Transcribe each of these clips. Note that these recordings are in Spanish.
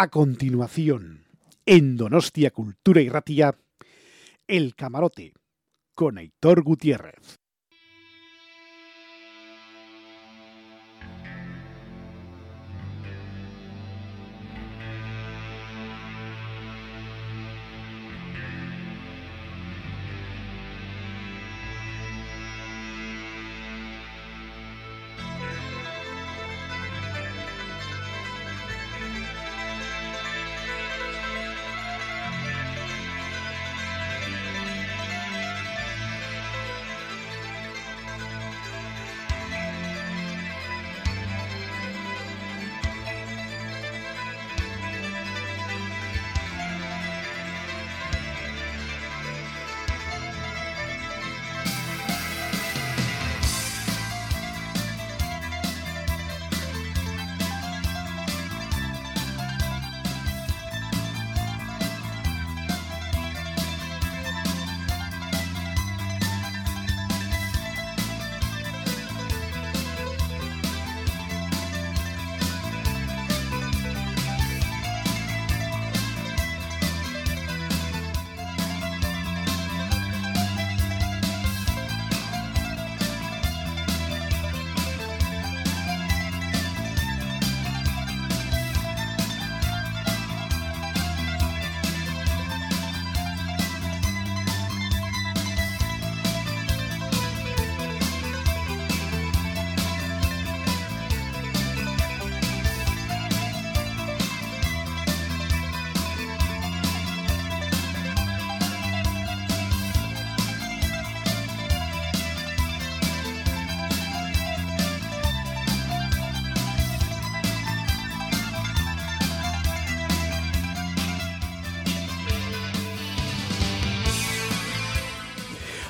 A continuación, en Donostia Cultura y Ratilla, El Camarote, con Aitor Gutiérrez.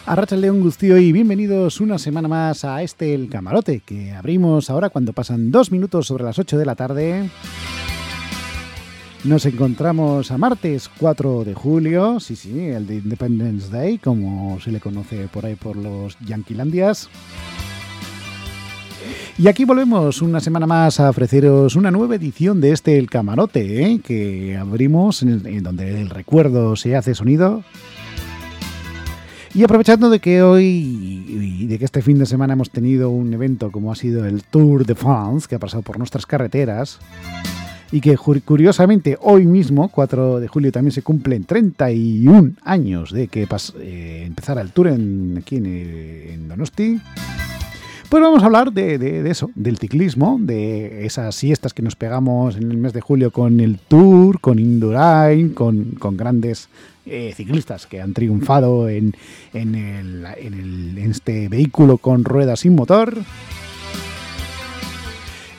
Arracha León Gustío y bienvenidos una semana más a este El Camarote, que abrimos ahora cuando pasan dos minutos sobre las 8 de la tarde. Nos encontramos a martes 4 de julio, sí, sí, el de Independence Day, como se le conoce por ahí por los Yanquilandias. Y aquí volvemos una semana más a ofreceros una nueva edición de este El Camarote, ¿eh? que abrimos en donde el recuerdo se hace sonido. Y aprovechando de que hoy y de que este fin de semana hemos tenido un evento como ha sido el Tour de France, que ha pasado por nuestras carreteras, y que curiosamente hoy mismo, 4 de julio, también se cumplen 31 años de que eh, empezara el Tour en, aquí en, Donosti. Pues vamos a hablar de, eso, del ciclismo, de esas siestas que nos pegamos en el mes de julio con el Tour, con Indurain, con, con grandes eh, ciclistas que han triunfado en, este vehículo con ruedas sin motor.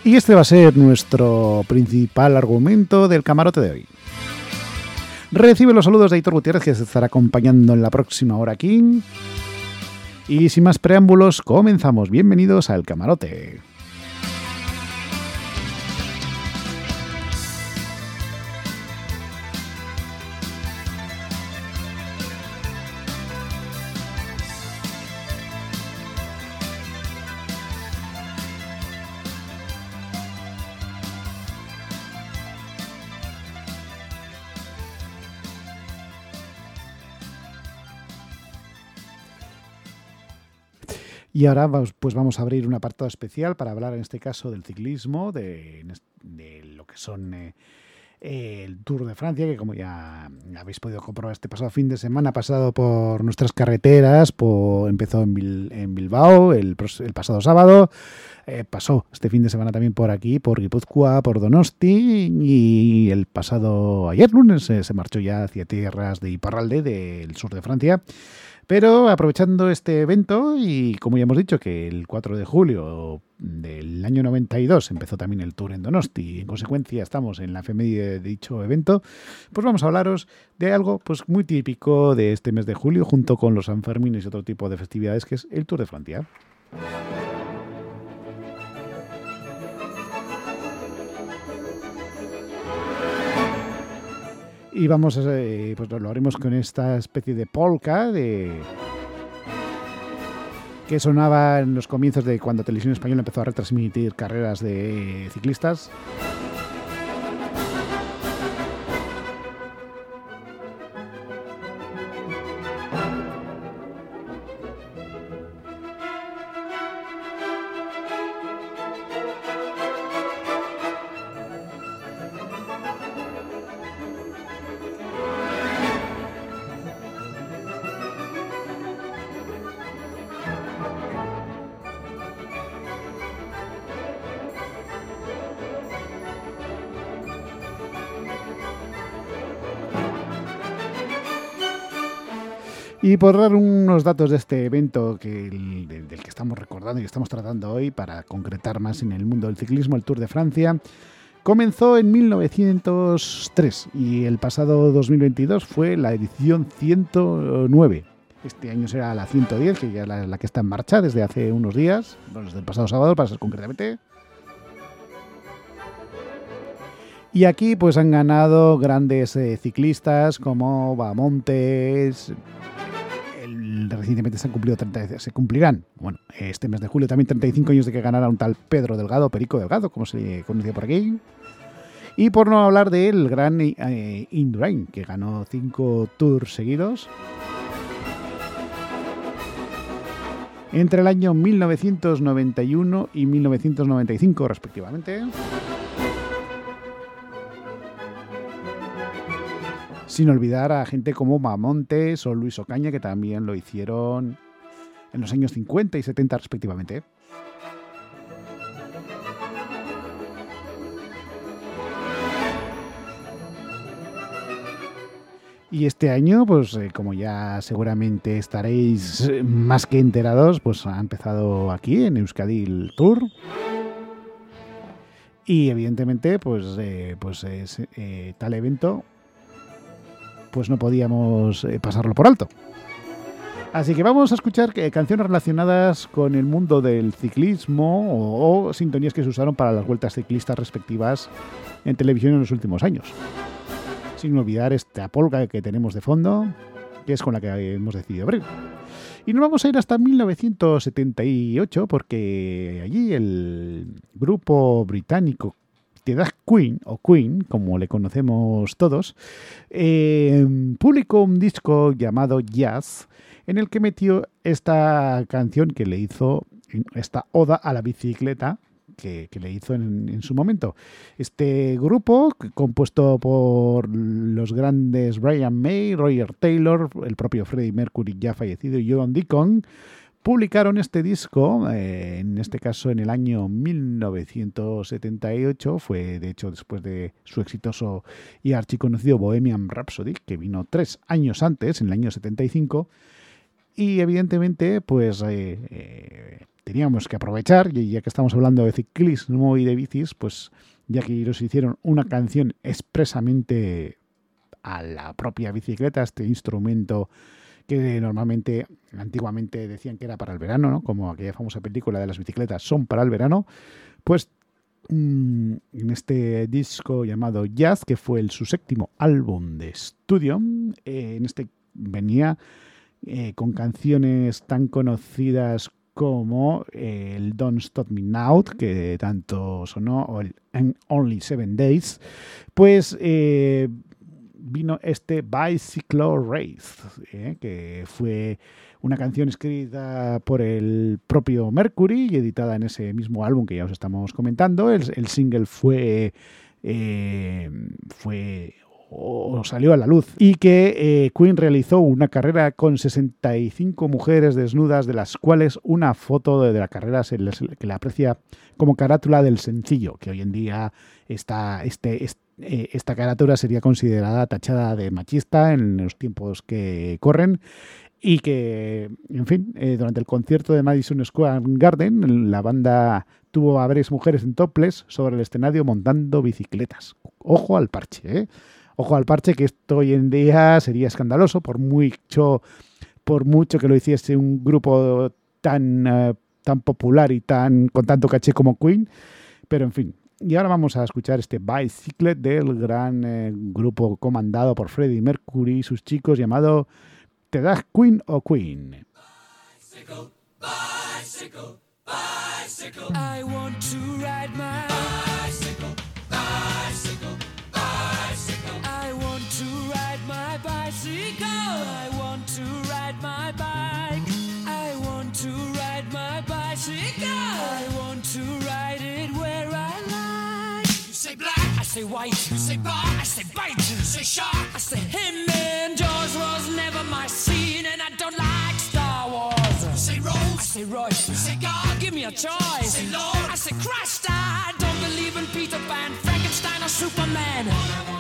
Y este va a ser nuestro principal argumento del camarote de hoy. Recibe los saludos de Hitor Gutiérrez, que se estará acompañando en la próxima hora aquí. Y sin más preámbulos, comenzamos. Bienvenidos al camarote. Y ahora pues vamos a abrir un apartado especial para hablar en este caso del ciclismo, de, lo que son eh, el Tour de Francia, que como ya habéis podido comprobar este pasado fin de semana, ha pasado por nuestras carreteras, empezó en, Bilbao el, pasado sábado, eh, pasó este fin de semana también por aquí, por Guipúzcoa, por Donosti, y el pasado ayer lunes se marchó ya hacia tierras de Iparralde, del sur de Francia. Pero aprovechando este evento y como ya hemos dicho que el 4 de julio del año 92 empezó también el Tour en Donosti y en consecuencia estamos en la efeméride de dicho evento, pues vamos a hablaros de algo pues muy típico de este mes de julio junto con los Sanfermines y otro tipo de festividades que es el Tour de Francia. Y vamos a, eh, pues lo haremos con esta especie de polka de que sonaba en los comienzos de cuando Televisión Española empezó a retransmitir carreras de ciclistas. Y por dar unos datos de este evento que, del que estamos recordando y estamos tratando hoy para concretar más en el mundo del ciclismo, el Tour de Francia, comenzó en 1903 y el pasado 2022 fue la edición 109. Este año será la 110, que ya es la, que está en marcha desde hace unos días, desde el pasado sábado para ser concretamente. Y aquí pues han ganado grandes eh, ciclistas como Bamontes. Recientemente se han cumplido 30, se cumplirán, bueno, este mes de julio también 35 años de que ganara un tal Pedro Delgado, Perico Delgado, como se conocía por aquí. Y por no hablar del gran eh, Indurain, que ganó 5 tours seguidos. Entre el año 1991 y 1995 respectivamente. Sin olvidar a gente como Mamontes o Luis Ocaña, que también lo hicieron en los años 50 y 70 respectivamente. Y este año, pues eh, como ya seguramente estaréis más que enterados, pues ha empezado aquí en Euskadi el Tour. Y evidentemente, pues, eh, pues eh, tal evento pues no podíamos eh, pasarlo por alto. Así que vamos a escuchar eh, canciones relacionadas con el mundo del ciclismo o, sintonías que se usaron para las vueltas ciclistas respectivas en televisión en los últimos años. Sin olvidar esta polga que tenemos de fondo, que es con la que hemos decidido abrir. Y nos vamos a ir hasta 1978 porque allí el grupo británico Queen, o Queen, como le conocemos todos, eh, publicó un disco llamado Jazz, en el que metió esta canción que le hizo, esta oda a la bicicleta, que, le hizo en, su momento. Este grupo, compuesto por los grandes Brian May, Roger Taylor, el propio Freddie Mercury ya fallecido y John Deacon, publicaron este disco, eh, en este caso en el año 1978, fue de hecho después de su exitoso y archiconocido Bohemian Rhapsody, que vino tres años antes, en el año 75, y evidentemente pues eh, eh, teníamos que aprovechar, y ya que estamos hablando de ciclismo y de bicis, pues ya que ellos hicieron una canción expresamente a la propia bicicleta, este instrumento que normalmente, antiguamente decían que era para el verano, ¿no? como aquella famosa película de las bicicletas son para el verano, pues mm, en este disco llamado Jazz, que fue el, su séptimo álbum de estudio, eh, en este venía eh, con canciones tan conocidas como el Don't Stop Me Now, que tanto sonó, o el Only Seven Days, pues eh, vino este Bicycle Race, ¿eh? que fue una canción escrita por el propio Mercury y editada en ese mismo álbum que ya os estamos comentando. El, single fue, eh, fue o salió a la luz y que eh, Queen realizó una carrera con 65 mujeres desnudas de las cuales una foto de, la carrera se que la aprecia como carátula del sencillo que hoy en día está este, este eh, esta carátula sería considerada tachada de machista en los tiempos que corren y que, en fin, eh, durante el concierto de Madison Square Garden, la banda tuvo a varias mujeres en toples sobre el escenario montando bicicletas. Ojo al parche, ¿eh? Ojo al parche, que esto hoy en día sería escandaloso, por mucho, por mucho que lo hiciese un grupo tan, eh, tan popular y tan con tanto caché como Queen. Pero en fin, y ahora vamos a escuchar este Bicycle del gran eh, grupo comandado por Freddie Mercury y sus chicos llamado ¿Te das Queen o Queen? Bicycle, bicycle, bicycle. I want to ride my say bite, you say shark, I say him and Jaws was never my scene, and I don't like Star Wars. You say Rose, I say Royce, you say God, give me a choice. say Lord, I say Christ, I don't believe in Peter Pan, Frankenstein or Superman.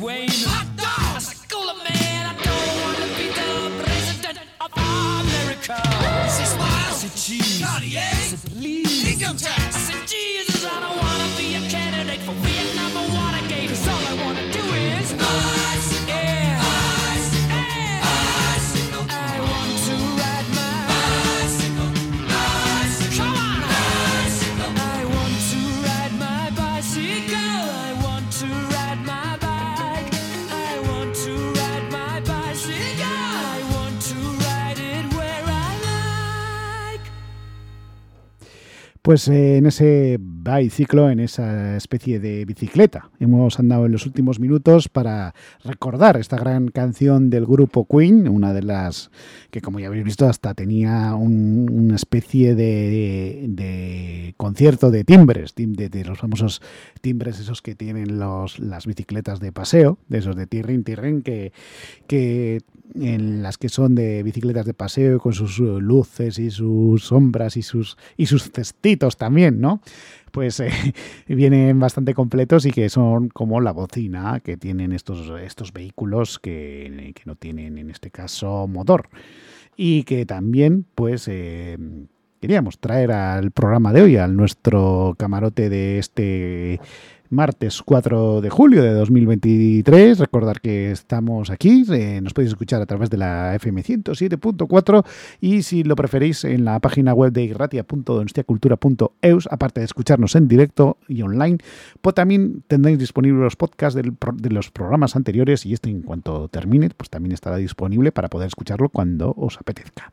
John. I Eh, en ese biciclo, en esa especie de bicicleta, hemos andado en los últimos minutos para recordar esta gran canción del grupo Queen, una de las que, como ya habéis visto, hasta tenía un- una especie de, concierto de timbres, tim- de, de los famosos timbres esos que tienen los, las bicicletas de paseo, de esos de tirrin, tirrin, que, que en las que son de bicicletas de paseo con sus eh, luces y sus sombras y sus y sus cestitos también, ¿no? Pues eh, vienen bastante completos y que son como la bocina que tienen estos, estos vehículos que, que no tienen en este caso motor y que también pues eh, queríamos traer al programa de hoy, al nuestro camarote de este martes 4 de julio de 2023. Recordar que estamos aquí, eh, nos podéis escuchar a través de la FM 107.4 y si lo preferís en la página web de irratia.donostiacultura.eus, aparte de escucharnos en directo y online, pues también tendréis disponibles los podcasts de los programas anteriores y este en cuanto termine, pues también estará disponible para poder escucharlo cuando os apetezca.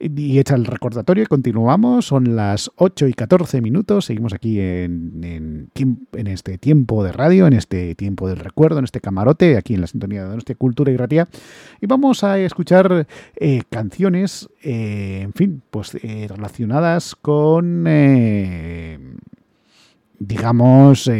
Y hecha el recordatorio, continuamos, son las 8 y 14 minutos, seguimos aquí en, en, en este tiempo de radio, en este tiempo del recuerdo, en este camarote, aquí en la sintonía de nuestra cultura y gratia, y vamos a escuchar eh, canciones, eh, en fin, pues eh, relacionadas con, digamos,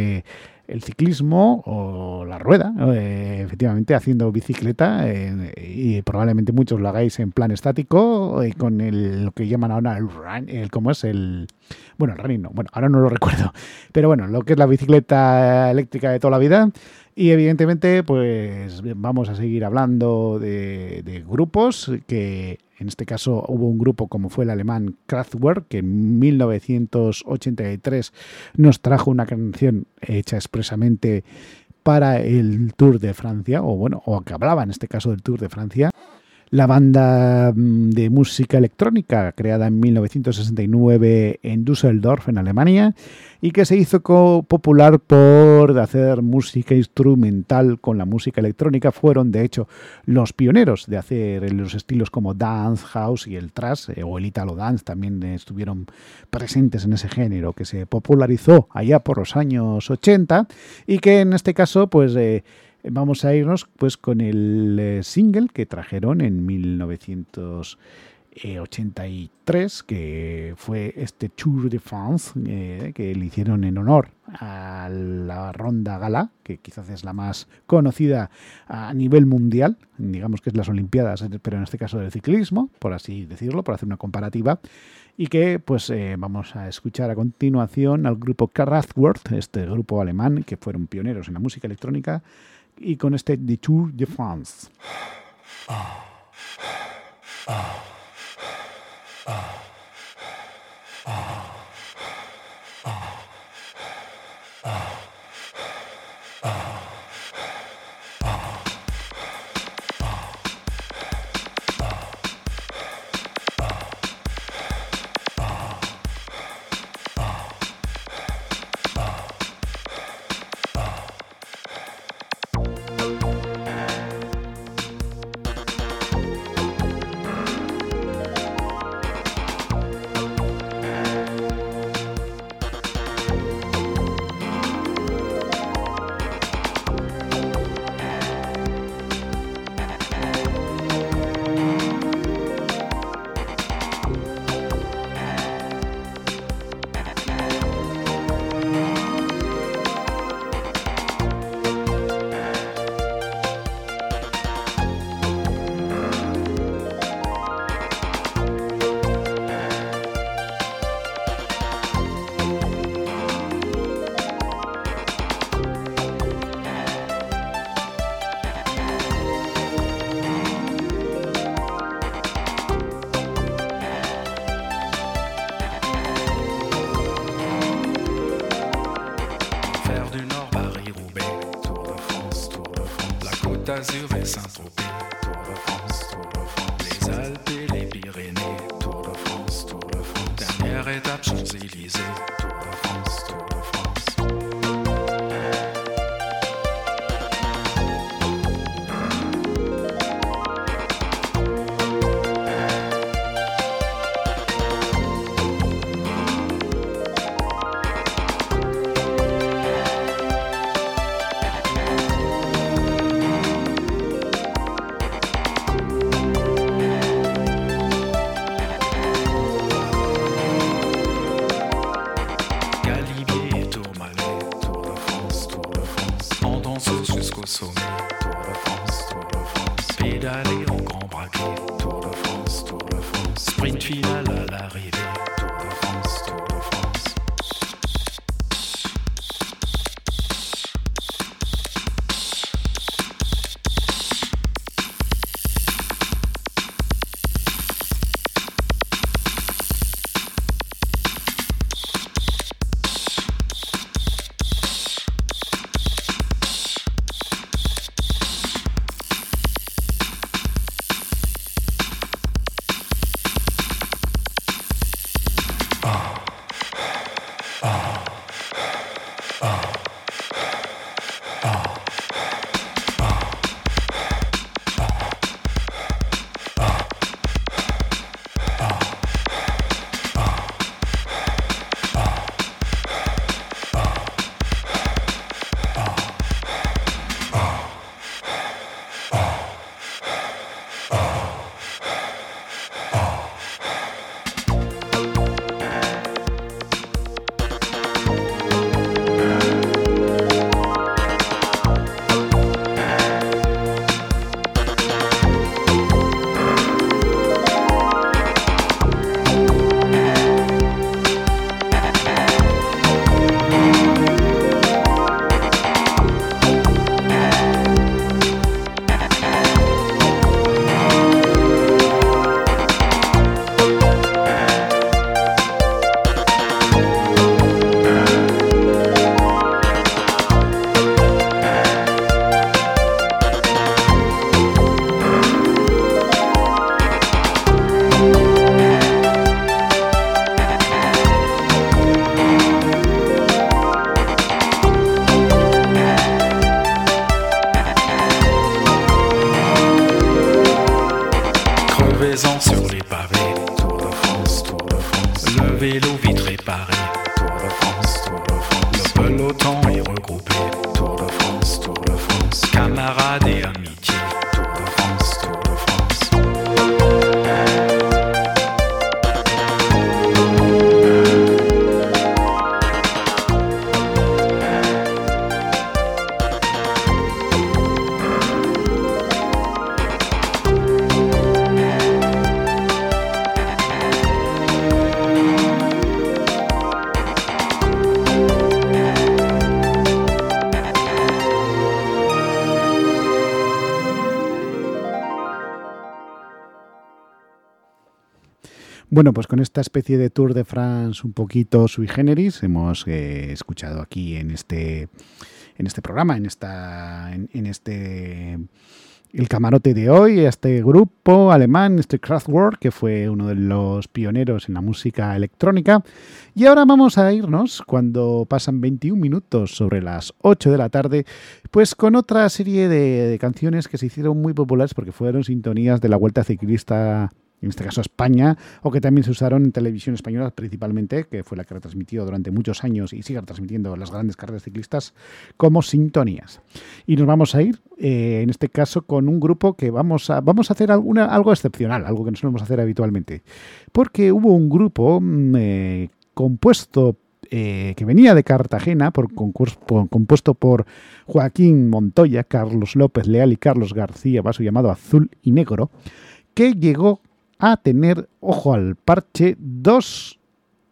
el ciclismo o la rueda, eh, efectivamente haciendo bicicleta eh, y probablemente muchos lo hagáis en plan estático eh, con el, lo que llaman ahora el run, el cómo es el bueno el running no, bueno ahora no lo recuerdo, pero bueno lo que es la bicicleta eléctrica de toda la vida y evidentemente pues vamos a seguir hablando de, de grupos que en este caso hubo un grupo como fue el alemán Kraftwerk que en 1983 nos trajo una canción hecha expresamente para el Tour de Francia, o bueno, o que hablaba en este caso del Tour de Francia. La banda mm, de música electrónica creada en 1969 en Düsseldorf, en Alemania, y que se hizo popular por hacer música instrumental con la música electrónica, fueron de hecho los pioneros de hacer los estilos como dance, house y el thrash, eh, o el italo dance también estuvieron presentes en ese género que se popularizó allá por los años 80 y que en este caso pues eh, vamos a irnos pues con el eh, single que trajeron en 1983 que fue este Tour de France eh, que le hicieron en honor a la ronda gala que quizás es la más conocida a nivel mundial digamos que es las olimpiadas pero en este caso del ciclismo por así decirlo por hacer una comparativa y que pues eh, vamos a escuchar a continuación al grupo Kraftwerk, este grupo alemán que fueron pioneros en la música electrónica y con este The Tour de France. Thank d'Azur et Saint-Tropez, Tour de France, Tour de France. Les Alpes et les Pyrénées, Tour de France, Tour de France. Dernière étape, Champs-Élysées, Bueno, pues con esta especie de Tour de France un poquito sui generis, hemos eh, escuchado aquí en este, en este programa, en, esta, en, este el camarote de hoy, este grupo alemán, este Kraftwerk, que fue uno de los pioneros en la música electrónica. Y ahora vamos a irnos, cuando pasan 21 minutos sobre las 8 de la tarde, pues con otra serie de canciones que se hicieron muy populares porque fueron sintonías de la Vuelta Ciclista en este caso España, o que también se usaron en televisión española principalmente, que fue la que retransmitió durante muchos años y sigue retransmitiendo las grandes carreras ciclistas, como sintonías. Y nos vamos a ir, eh, en este caso, con un grupo que vamos a, vamos a hacer alguna, algo excepcional, algo que no solemos hacer habitualmente, porque hubo un grupo mm, eh, compuesto eh, que venía de Cartagena, por- compuesto por Joaquín Montoya, Carlos López Leal y Carlos García Vaso, llamado Azul y Negro, que llegó a tener, ojo al parche, dos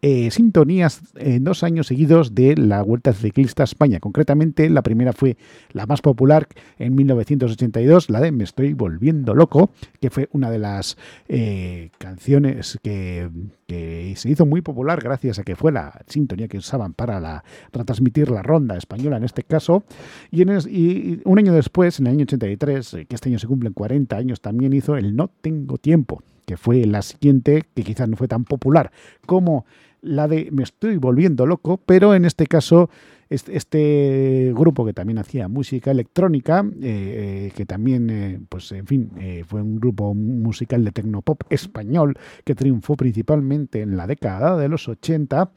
eh, sintonías en dos años seguidos de la Vuelta Ciclista a España. Concretamente, la primera fue la más popular en 1982, la de Me estoy volviendo loco, que fue una de las eh, canciones que, que, se hizo muy popular gracias a que fue la sintonía que usaban para la, retransmitir la ronda española en este caso. Y, y un año después, en el año 83, que este año se cumplen 40 años, también hizo el No Tengo Tiempo que fue la siguiente, que quizás no fue tan popular como la de Me estoy volviendo loco, pero en este caso este, grupo que también hacía música electrónica, eh, eh, que también, eh, pues en fin, fue un grupo musical de tecnopop español que triunfó principalmente en la década de los 80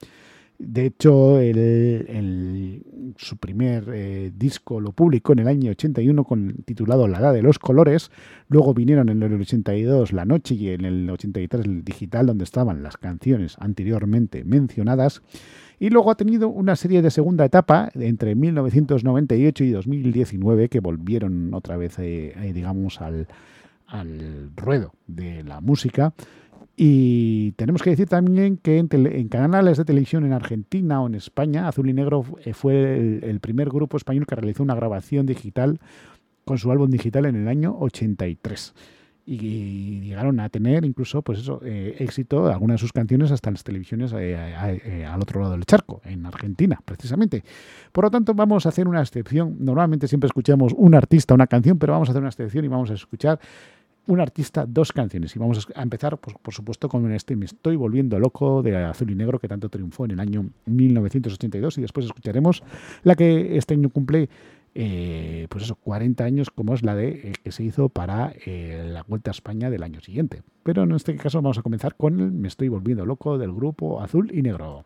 de hecho, su primer disco lo publicó en el año 81 con, titulado La Edad de los Colores. Luego vinieron en el 82 La Noche y en el 83 el digital donde estaban las canciones anteriormente mencionadas. Y luego ha tenido una serie de segunda etapa entre 1998 y 2019 que volvieron otra vez, eh, eh, digamos, al, al ruedo de la música y tenemos que decir también que en, canales de televisión en Argentina o en España, Azul y Negro eh, fue el, primer grupo español que realizó una grabación digital con su álbum digital en el año 83. Y, llegaron a tener incluso pues eso, eh, éxito algunas de sus canciones hasta en las televisiones eh, al otro lado del charco, en Argentina, precisamente. Por lo tanto, vamos a hacer una excepción. Normalmente siempre escuchamos un artista, una canción, pero vamos a hacer una excepción y vamos a escuchar un artista, dos canciones. Y vamos a empezar, pues, por supuesto, con este Me estoy volviendo loco de Azul y Negro, que tanto triunfó en el año 1982. Y después escucharemos la que este año cumple, eh, pues eso, 40 años, como es la de eh, que se hizo para eh, la Vuelta a España del año siguiente. Pero en este caso vamos a comenzar con el Me estoy volviendo loco del grupo Azul y Negro.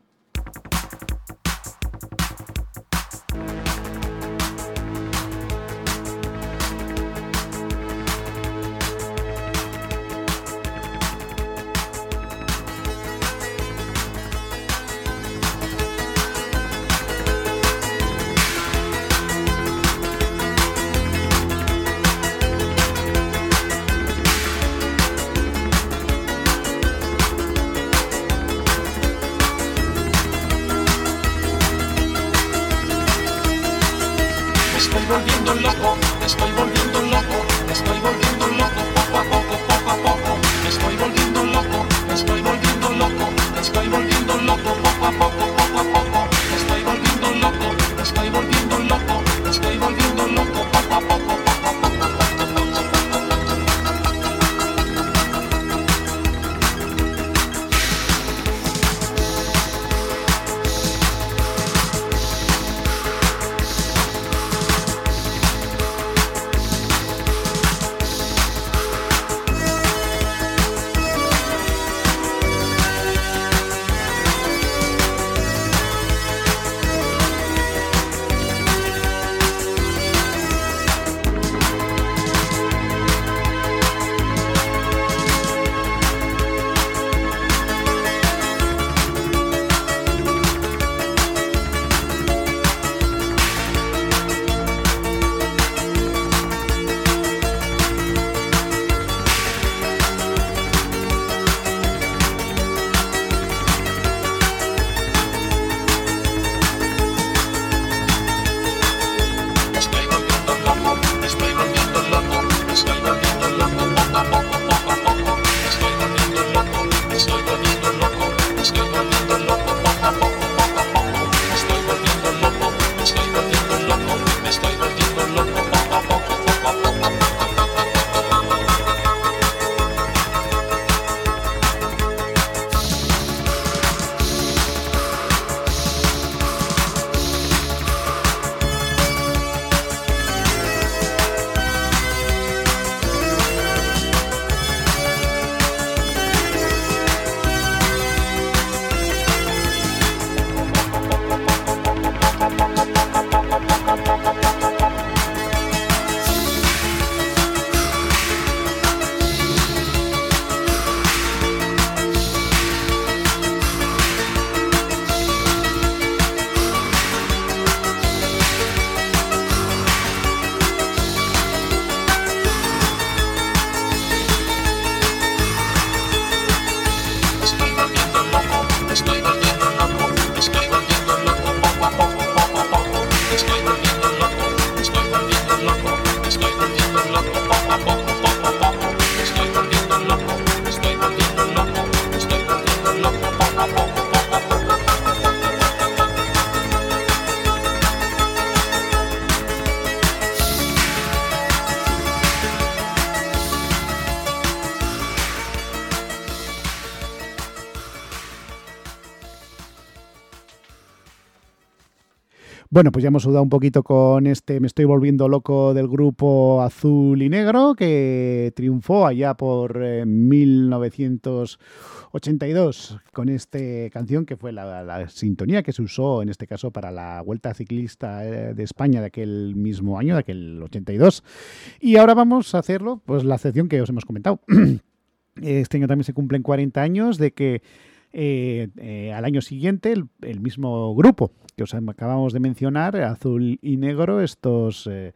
Bueno, pues ya hemos sudado un poquito con este Me estoy volviendo loco del grupo Azul y Negro que triunfó allá por eh, 1982 con esta canción que fue la, la sintonía que se usó en este caso para la Vuelta Ciclista eh, de España de aquel mismo año, de aquel 82. Y ahora vamos a hacerlo, pues la sección que os hemos comentado. Este año también se cumplen 40 años de que eh, eh, al año siguiente el, mismo grupo que os acabamos de mencionar, Azul y Negro, estos, eh,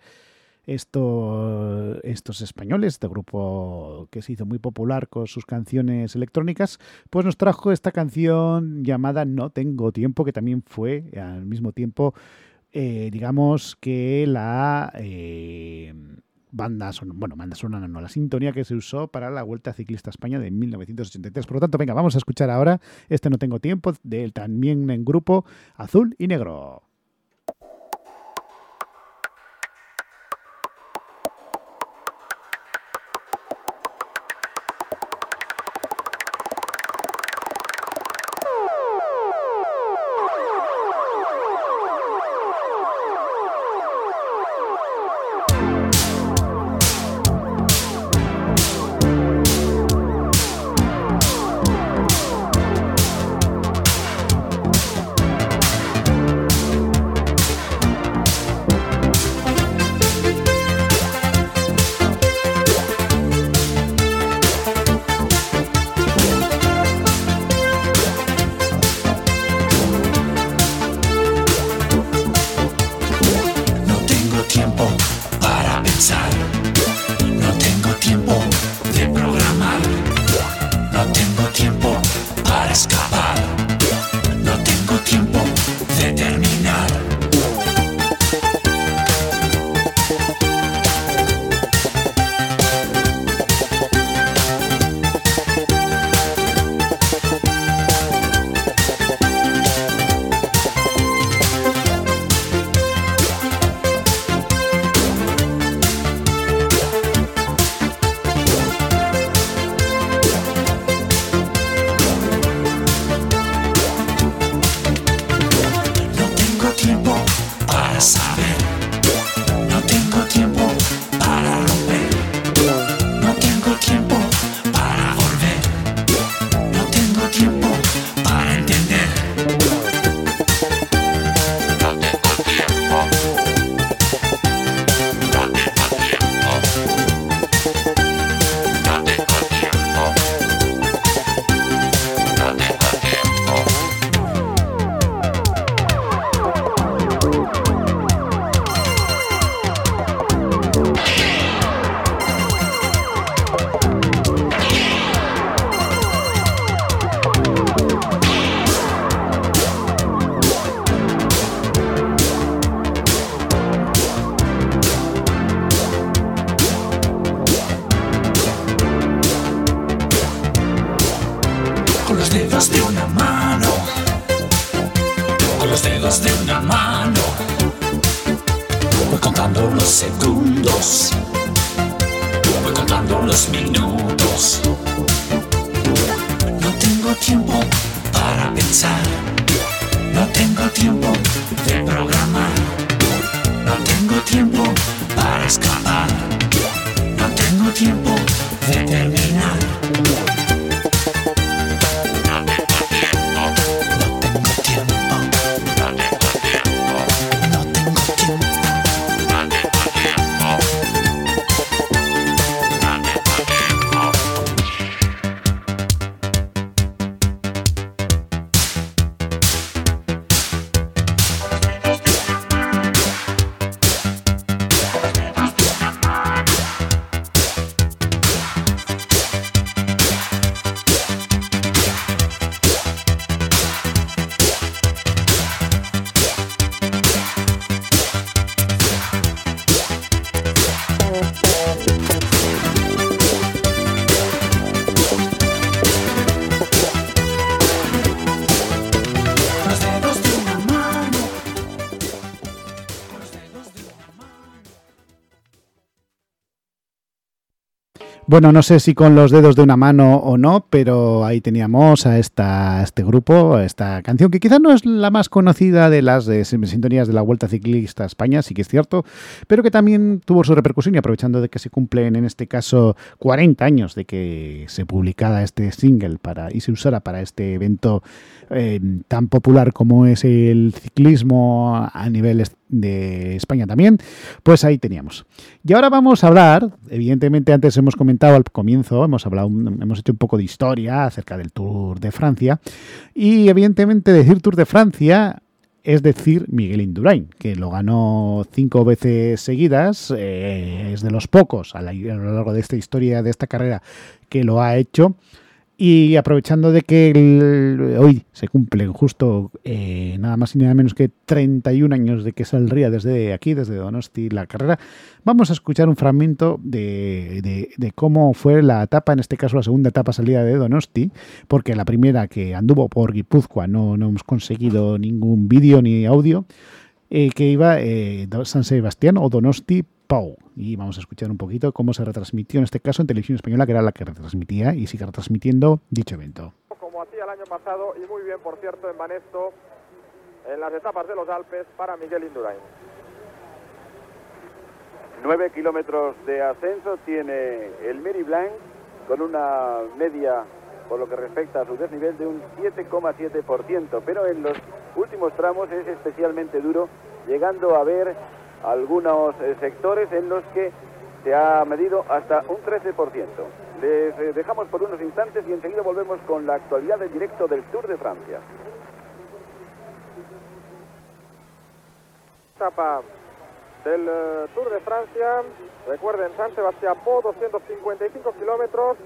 estos, españoles, este grupo que se hizo muy popular con sus canciones electrónicas, pues nos trajo esta canción llamada No tengo tiempo, que también fue al mismo tiempo, digamos que la... Banda sonora, bueno, banda sonora no, la sintonía que se usó para la Vuelta Ciclista a España de 1983. Por lo tanto, venga, vamos a escuchar ahora este No Tengo Tiempo, del también en grupo Azul y Negro. Bueno, no sé si con los dedos de una mano o no, pero ahí teníamos a, esta, este grupo, a esta canción, que quizás no es la más conocida de las de sintonías de la Vuelta Ciclista a España, sí que es cierto, pero que también tuvo su repercusión y aprovechando de que se cumplen en este caso 40 años de que se publicara este single para, y se usara para este evento eh, tan popular como es el ciclismo a nivel de España también, pues ahí teníamos. Y ahora vamos a hablar, evidentemente antes hemos comentado al comienzo, hemos hablado, hemos hecho un poco de historia acerca del Tour de Francia y evidentemente decir Tour de Francia es decir Miguel Indurain, que lo ganó cinco veces seguidas, eh, es de los pocos a lo largo de esta historia, de esta carrera, que lo ha hecho. Y aprovechando de que hoy se cumplen justo eh, nada más y nada menos que 31 años de que saldría desde aquí, desde Donosti, la carrera, vamos a escuchar un fragmento de, de- cómo fue la etapa, en este caso la segunda etapa salida de Donosti, porque la primera que anduvo por Guipúzcoa no, no hemos conseguido ningún vídeo ni audio, eh, que iba eh, San Sebastián o Donosti Pau. Y vamos a escuchar un poquito cómo se retransmitió en este caso en televisión española, que era la que retransmitía y sigue retransmitiendo dicho evento. como hacía el año pasado y muy bien, por cierto, en Banesto en las etapas de los Alpes para Miguel Indurain. 9 kilómetros de ascenso tiene el Meri Blanc con una media por lo que respecta a su desnivel de un 7,7%, pero en los últimos tramos es especialmente duro, llegando a ver algunos eh, sectores en los que se ha medido hasta un 13%. Les eh, dejamos por unos instantes y enseguida volvemos con la actualidad del directo del Tour de Francia. Etapa del eh, Tour de Francia. Recuerden, San Sebastián Po, 255 kilómetros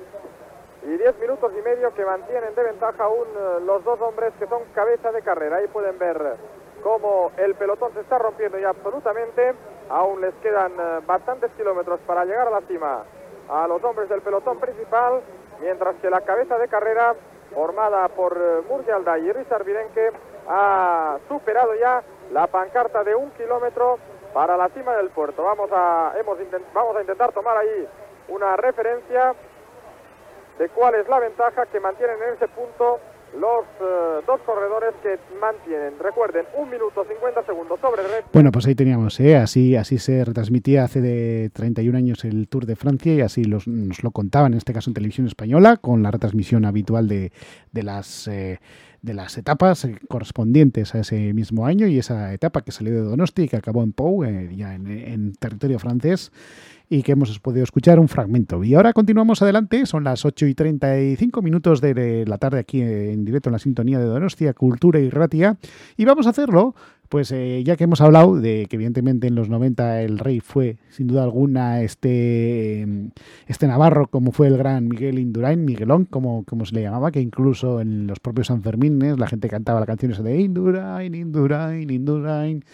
y 10 minutos y medio que mantienen de ventaja aún los dos hombres que son cabeza de carrera. Ahí pueden ver cómo el pelotón se está rompiendo ya absolutamente. Aún les quedan eh, bastantes kilómetros para llegar a la cima a los hombres del pelotón principal, mientras que la cabeza de carrera, formada por eh, Murgialda y Richard Virenque, ha superado ya la pancarta de un kilómetro para la cima del puerto. Vamos a, hemos vamos a intentar tomar ahí una referencia de cuál es la ventaja que mantienen en ese punto los eh, dos corredores que mantienen, recuerden, un minuto 50 segundos sobre red. Bueno, pues ahí teníamos, ¿eh? así, así se retransmitía hace de 31 años el Tour de Francia y así los- nos lo contaban, en este caso en televisión española, con la retransmisión habitual de, de las, eh, de las etapas eh, correspondientes a ese mismo año y esa etapa que salió de Donosti y que acabó en Pau, eh, ya en, en territorio francés y que hemos podido escuchar un fragmento. Y ahora continuamos adelante, son las 8 y 35 minutos de la tarde aquí en directo en la sintonía de Donostia, Cultura y Ratia, y vamos a hacerlo, pues eh, ya que hemos hablado de que evidentemente en los 90 el rey fue sin duda alguna este, este navarro como fue el gran Miguel Indurain, Miguelón como, como se le llamaba, que incluso en los propios Sanfermines la gente cantaba la canción esa de Indurain, Indurain, Indurain,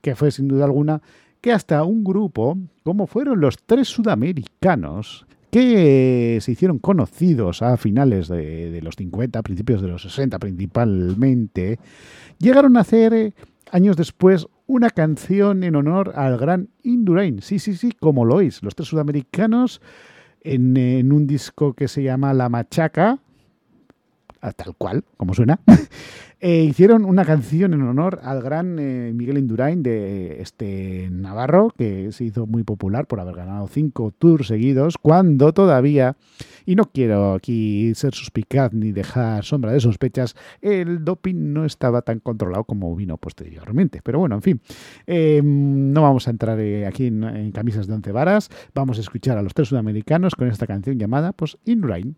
que fue sin duda alguna que hasta un grupo, como fueron los tres sudamericanos, que se hicieron conocidos a finales de, de los 50, principios de los 60 principalmente, llegaron a hacer eh, años después una canción en honor al gran Indurain. Sí, sí, sí, como lo oís. Los tres sudamericanos en, en un disco que se llama La Machaca, tal cual, como suena, eh, hicieron una canción en honor al gran eh, Miguel Indurain de este Navarro, que se hizo muy popular por haber ganado cinco tours seguidos, cuando todavía, y no quiero aquí ser suspicaz ni dejar sombra de sospechas, el doping no estaba tan controlado como vino posteriormente. Pero bueno, en fin, eh, no vamos a entrar aquí en, en camisas de once varas, vamos a escuchar a los tres sudamericanos con esta canción llamada pues Indurain.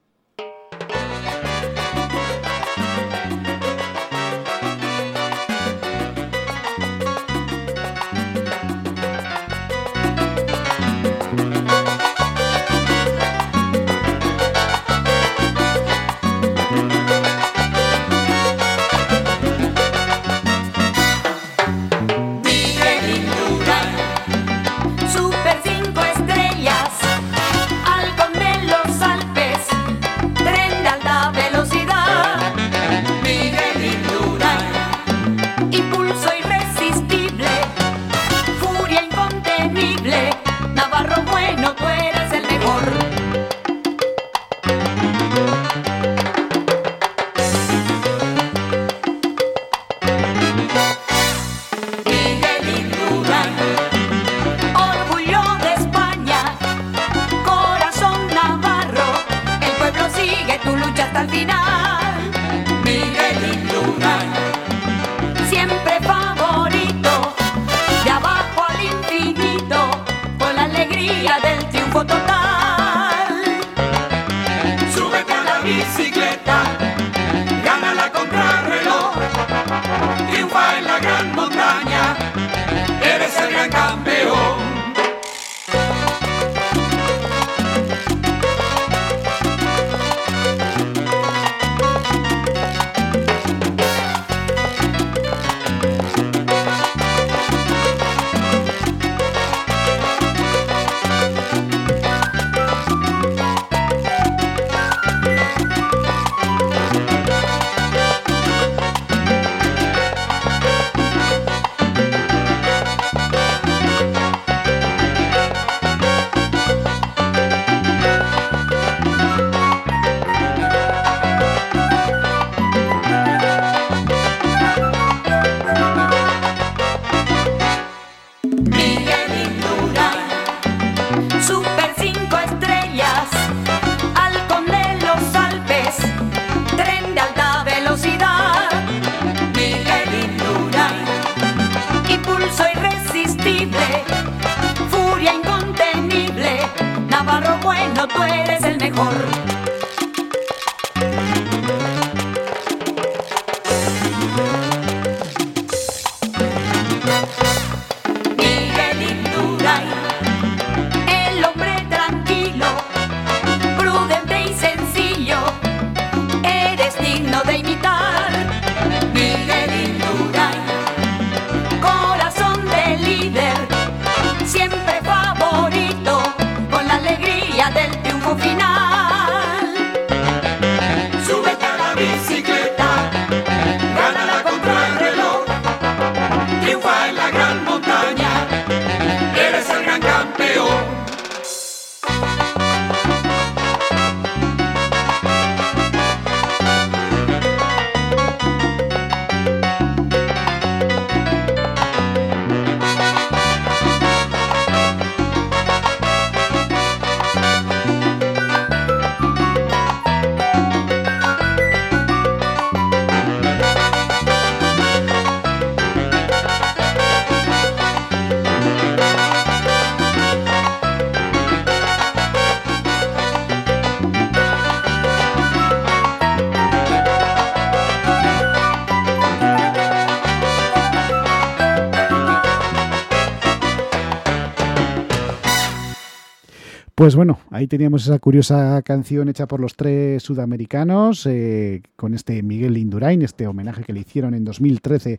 Pues bueno, ahí teníamos esa curiosa canción hecha por los tres sudamericanos, eh, con este Miguel Indurain, este homenaje que le hicieron en 2013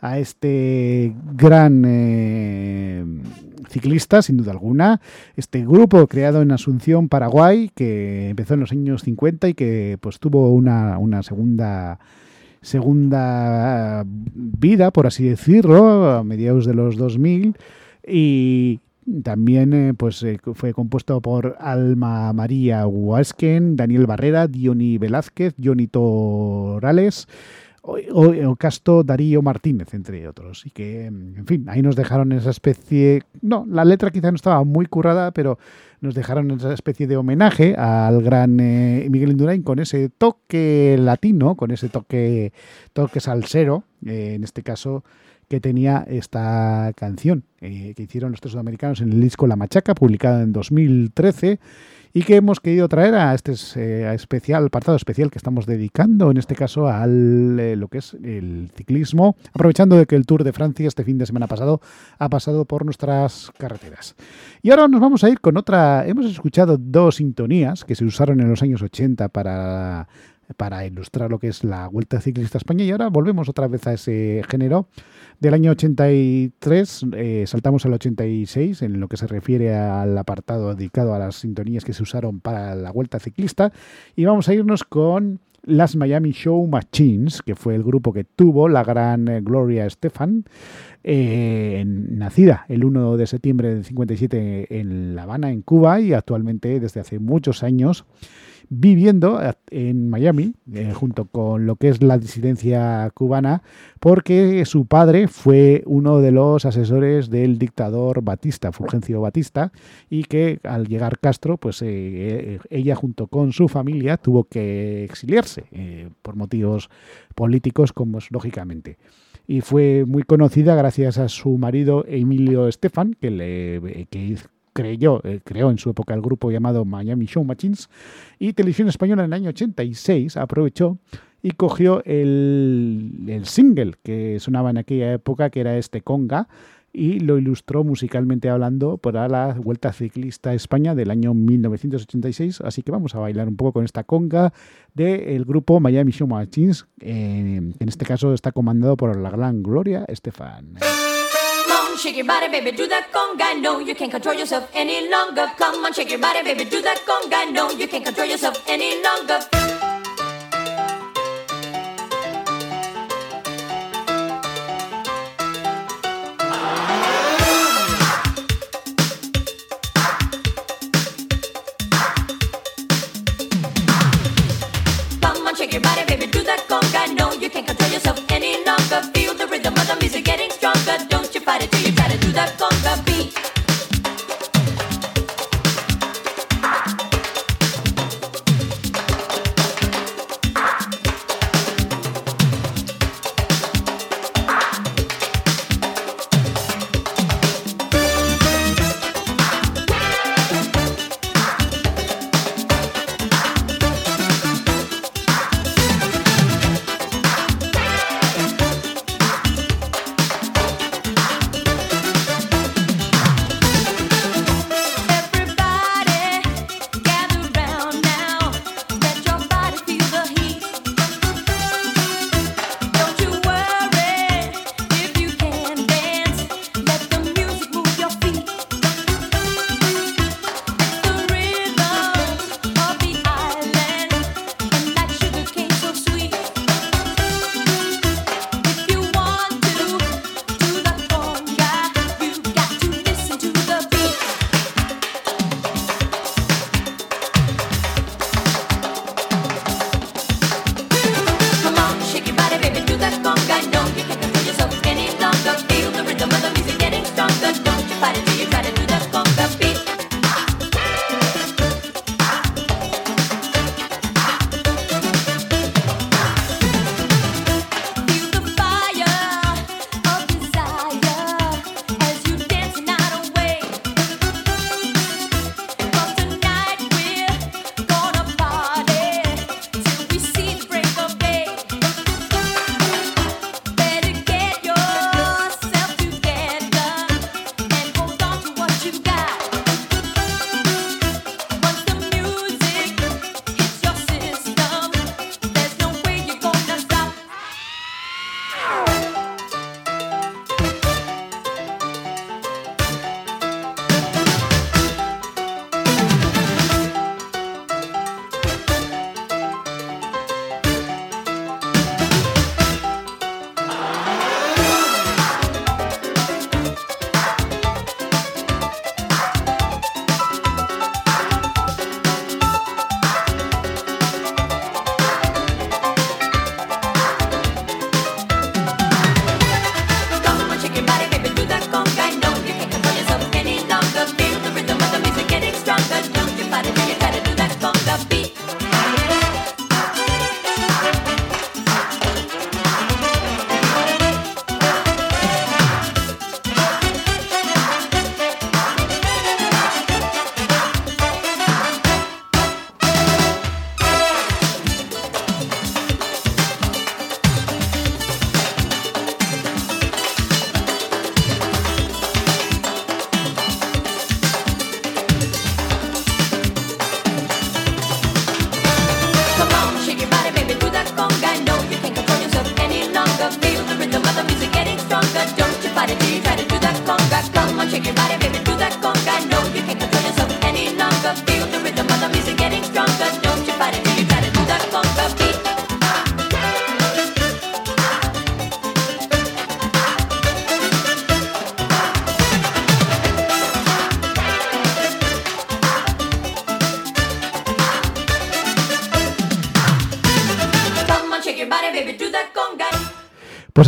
a este gran eh, ciclista, sin duda alguna. Este grupo creado en Asunción, Paraguay, que empezó en los años 50 y que pues tuvo una, una segunda segunda vida, por así decirlo, a mediados de los 2000 y también eh, pues eh, fue compuesto por Alma María Huasquen, Daniel Barrera, Diony Velázquez, Johnny Torales, o, o- Casto Darío Martínez, entre otros. Y que, en fin, ahí nos dejaron esa especie... No, la letra quizá no estaba muy currada, pero nos dejaron esa especie de homenaje al gran eh, Miguel Indurain con ese toque latino, con ese toque, toque salsero, en este caso que tenía esta canción eh, que hicieron los tres sudamericanos en el disco La Machaca, publicado en 2013 y que hemos querido traer a este eh, especial, apartado especial que estamos dedicando, en este caso, al eh, lo que es el ciclismo, aprovechando de que el Tour de Francia este fin de semana pasado ha pasado por nuestras carreteras. Y ahora nos vamos a ir con otra, hemos escuchado dos sintonías que se usaron en los años 80 para para ilustrar lo que es la Vuelta Ciclista a España. Y ahora volvemos otra vez a ese género del año 83, eh, saltamos al 86 en lo que se refiere al apartado dedicado a las sintonías que se usaron para la Vuelta Ciclista. Y vamos a irnos con las Miami Show Machines, que fue el grupo que tuvo la gran eh, Gloria Estefan, eh, nacida el 1 de septiembre del 57 en La Habana, en Cuba, y actualmente desde hace muchos años viviendo en Miami, eh, junto con lo que es la disidencia cubana, porque su padre fue uno de los asesores del dictador Batista, Fulgencio Batista, y que al llegar Castro, pues eh, ella junto con su familia tuvo que exiliarse eh, por motivos políticos, como es lógicamente. Y fue muy conocida gracias a su marido Emilio Estefan, que, le, que creyó, eh, creó en su época el grupo llamado Miami Show Machines, y Televisión Española en el año 86 aprovechó y cogió el, el single que sonaba en aquella época, que era este Conga, y lo ilustró musicalmente hablando para la Vuelta Ciclista España del año 1986. Así que vamos a bailar un poco con esta conga del grupo Miami Show Machines, eh, en este caso está comandado por la gran Gloria Estefan. Shake your body, baby, do that conga. No, you can't control yourself any longer. Come on, shake your body, baby, do that conga. No, you can't control yourself any longer. Come on, shake your body, baby, do that conga. No, you can't control yourself any longer. Feel the rhythm of the music that's gonna be.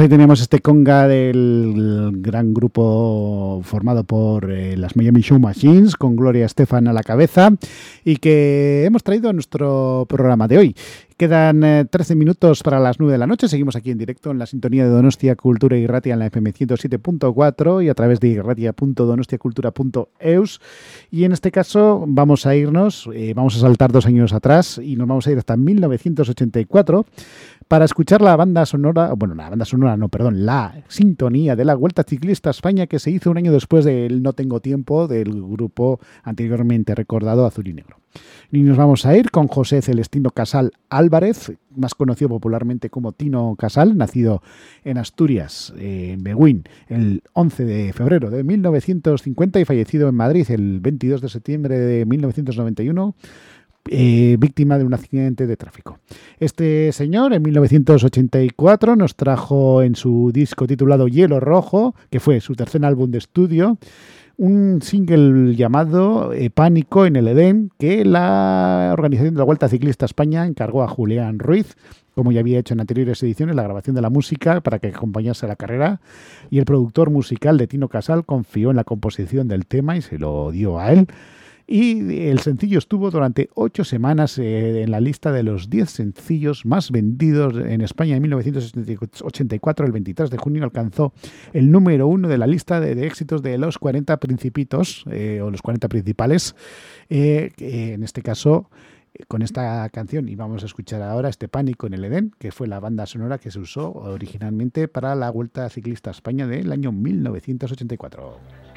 Ahí tenemos este conga del gran grupo formado por eh, las Miami Show Machines, con Gloria Estefan a la cabeza, y que hemos traído a nuestro programa de hoy. Quedan eh, 13 minutos para las 9 de la noche. Seguimos aquí en directo en la sintonía de Donostia Cultura y Ratia en la FM 107.4 y a través de irratia.donostiacultura.eus. Y en este caso vamos a irnos, eh, vamos a saltar dos años atrás y nos vamos a ir hasta 1984 para escuchar la banda sonora, bueno, la banda sonora no, perdón, la sintonía de la Vuelta Ciclista España que se hizo un año después del No Tengo Tiempo del grupo anteriormente recordado Azul y Negro. Y nos vamos a ir con José Celestino Casal Álvarez, más conocido popularmente como Tino Casal, nacido en Asturias, eh, en Beguín, el 11 de febrero de 1950 y fallecido en Madrid el 22 de septiembre de 1991 eh, víctima de un accidente de tráfico. Este señor en 1984 nos trajo en su disco titulado Hielo Rojo, que fue su tercer álbum de estudio, un single llamado eh, Pánico en el Edén, que la organización de la Vuelta Ciclista a España encargó a Julián Ruiz, como ya había hecho en anteriores ediciones, la grabación de la música para que acompañase la carrera, y el productor musical de Tino Casal confió en la composición del tema y se lo dio a él. Y el sencillo estuvo durante ocho semanas eh, en la lista de los 10 sencillos más vendidos en España en 1984. El 23 de junio alcanzó el número uno de la lista de, éxitos de los 40 principitos eh, o los 40 principales. eh, en este caso, con esta canción, y vamos a escuchar ahora este Pánico en el Edén, que fue la banda sonora que se usó originalmente para la Vuelta Ciclista a España del año 1984.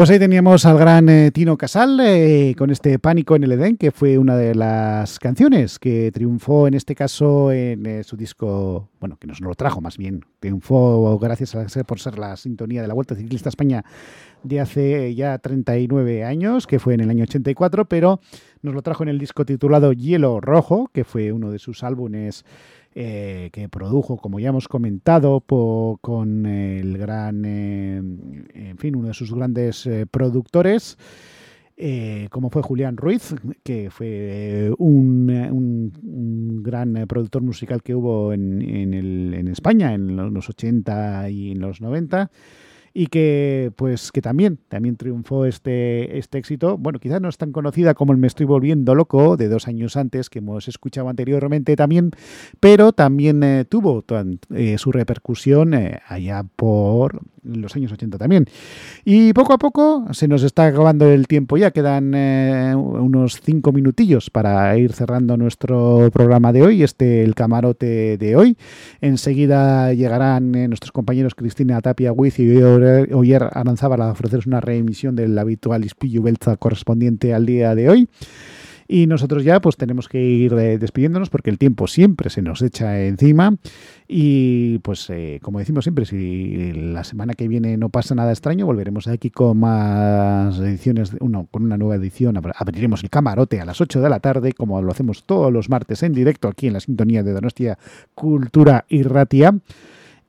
Pues ahí teníamos al gran eh, Tino Casal eh, con este Pánico en el Edén, que fue una de las canciones que triunfó en este caso en eh, su disco, bueno, que nos lo trajo más bien, triunfó gracias a ser, por ser la sintonía de la Vuelta Ciclista a España de hace ya 39 años, que fue en el año 84, pero nos lo trajo en el disco titulado Hielo Rojo, que fue uno de sus álbumes eh, que produjo, como ya hemos comentado, con el gran, eh, en fin, uno de sus grandes eh, productores, como fue Julián Ruiz, que fue un, un- un gran productor musical que hubo en, en el- en España en lo- los 80 y en los 90 y que pues que también también triunfó este este éxito. Bueno quizás no es tan conocida como el me estoy volviendo loco de dos años antes que hemos escuchado anteriormente también pero también eh, tuvo eh, su repercusión eh, allá por los años 80 también. Y poco a poco se nos está acabando el tiempo ya quedan eh, unos cinco minutillos para ir cerrando nuestro programa de hoy este el camarote de hoy. Enseguida llegarán eh, nuestros compañeros Cristina Tapia Wiz y Oyer Oyer Aranzábal a una reemisión del habitual Ispillo Belza correspondiente al día de hoy. Y nosotros ya pues tenemos que ir despidiéndonos porque el tiempo siempre se nos echa encima. Y pues eh, como decimos siempre, si la semana que viene no pasa nada extraño, volveremos aquí con más ediciones, uno, con una nueva edición. Abr- Abriremos el camarote a las 8 de la tarde, como lo hacemos todos los martes en directo aquí en la sintonía de Donostia Cultura y Ratia.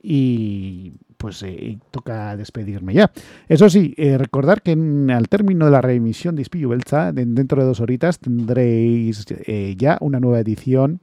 Y pues eh, toca despedirme ya. Eso sí, eh, recordar que al término de la reemisión de Ispillo Belza, de- dentro de dos horitas, tendréis eh, ya una nueva edición.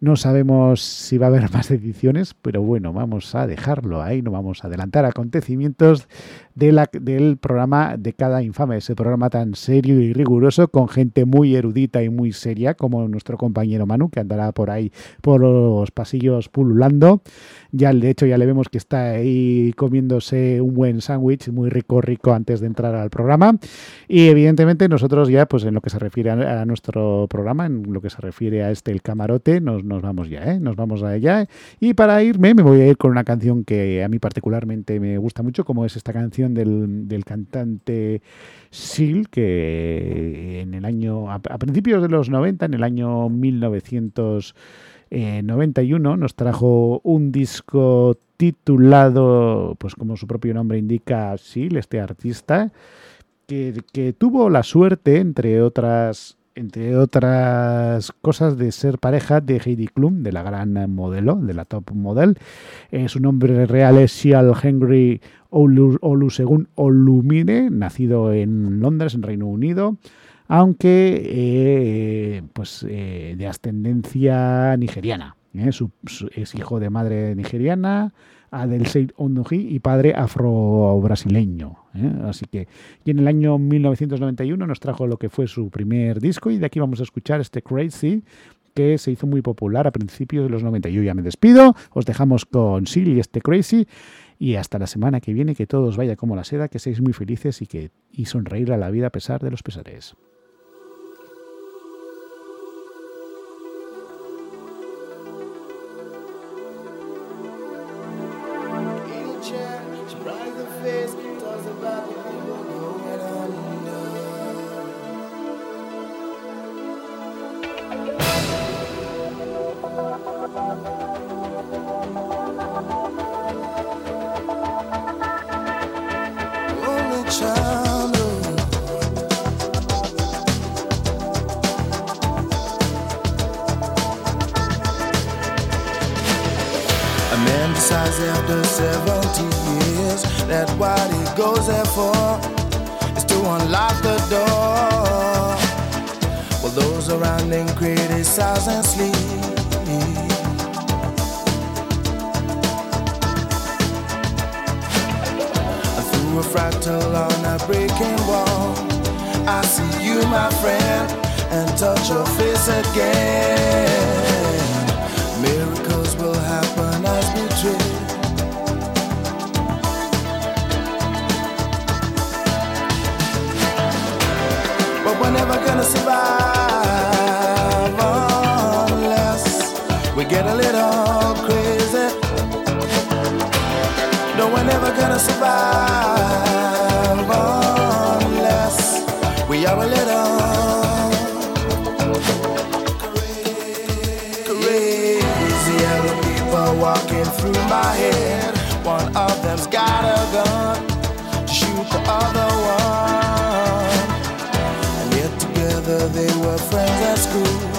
No sabemos si va a haber más ediciones, pero bueno, vamos a dejarlo ahí, no vamos a adelantar acontecimientos del programa de cada infame, ese programa tan serio y riguroso con gente muy erudita y muy seria como nuestro compañero Manu, que andará por ahí por los pasillos pululando. Ya de hecho ya le vemos que está ahí comiéndose un buen sándwich muy rico, rico antes de entrar al programa. Y evidentemente nosotros ya, pues en lo que se refiere a, a nuestro programa, en lo que se refiere a este el camarote, nos, nos vamos ya, ¿eh? Nos vamos allá. Y para irme me voy a ir con una canción que a mí particularmente me gusta mucho, como es esta canción del, cantante Seal, que en el año, a, principios de los 90, en el año 1900 eh, 91 nos trajo un disco titulado, pues como su propio nombre indica, Seal, este artista, que, que tuvo la suerte, entre otras, entre otras cosas, de ser pareja de Heidi Klum, de la gran modelo, de la top model. Eh, su nombre real es Seal Henry Olu- Olusegun Olumide, nacido en Londres, en Reino Unido aunque eh, pues eh, de ascendencia nigeriana. su- es hijo de madre nigeriana, Adel Seid Ondoji y padre afro-brasileño. ¿eh? Así que, y en el año 1991 nos trajo lo que fue su primer disco y de aquí vamos a escuchar este Crazy que se hizo muy popular a principios de los 90. Yo ya me despido, os dejamos con Sil y este Crazy y hasta la semana que viene que todo os vaya como la seda, que seáis muy felices y que y sonreír a la vida a pesar de los pesares. Size after 70 years that what he goes there for is to unlock the door. Well, those around him criticize and sleep. Through a fractal on a breaking wall, I see you, my friend, and touch your face again. we're never gonna survive unless we get a little crazy. No, we're never gonna survive unless we are a little. friends at school.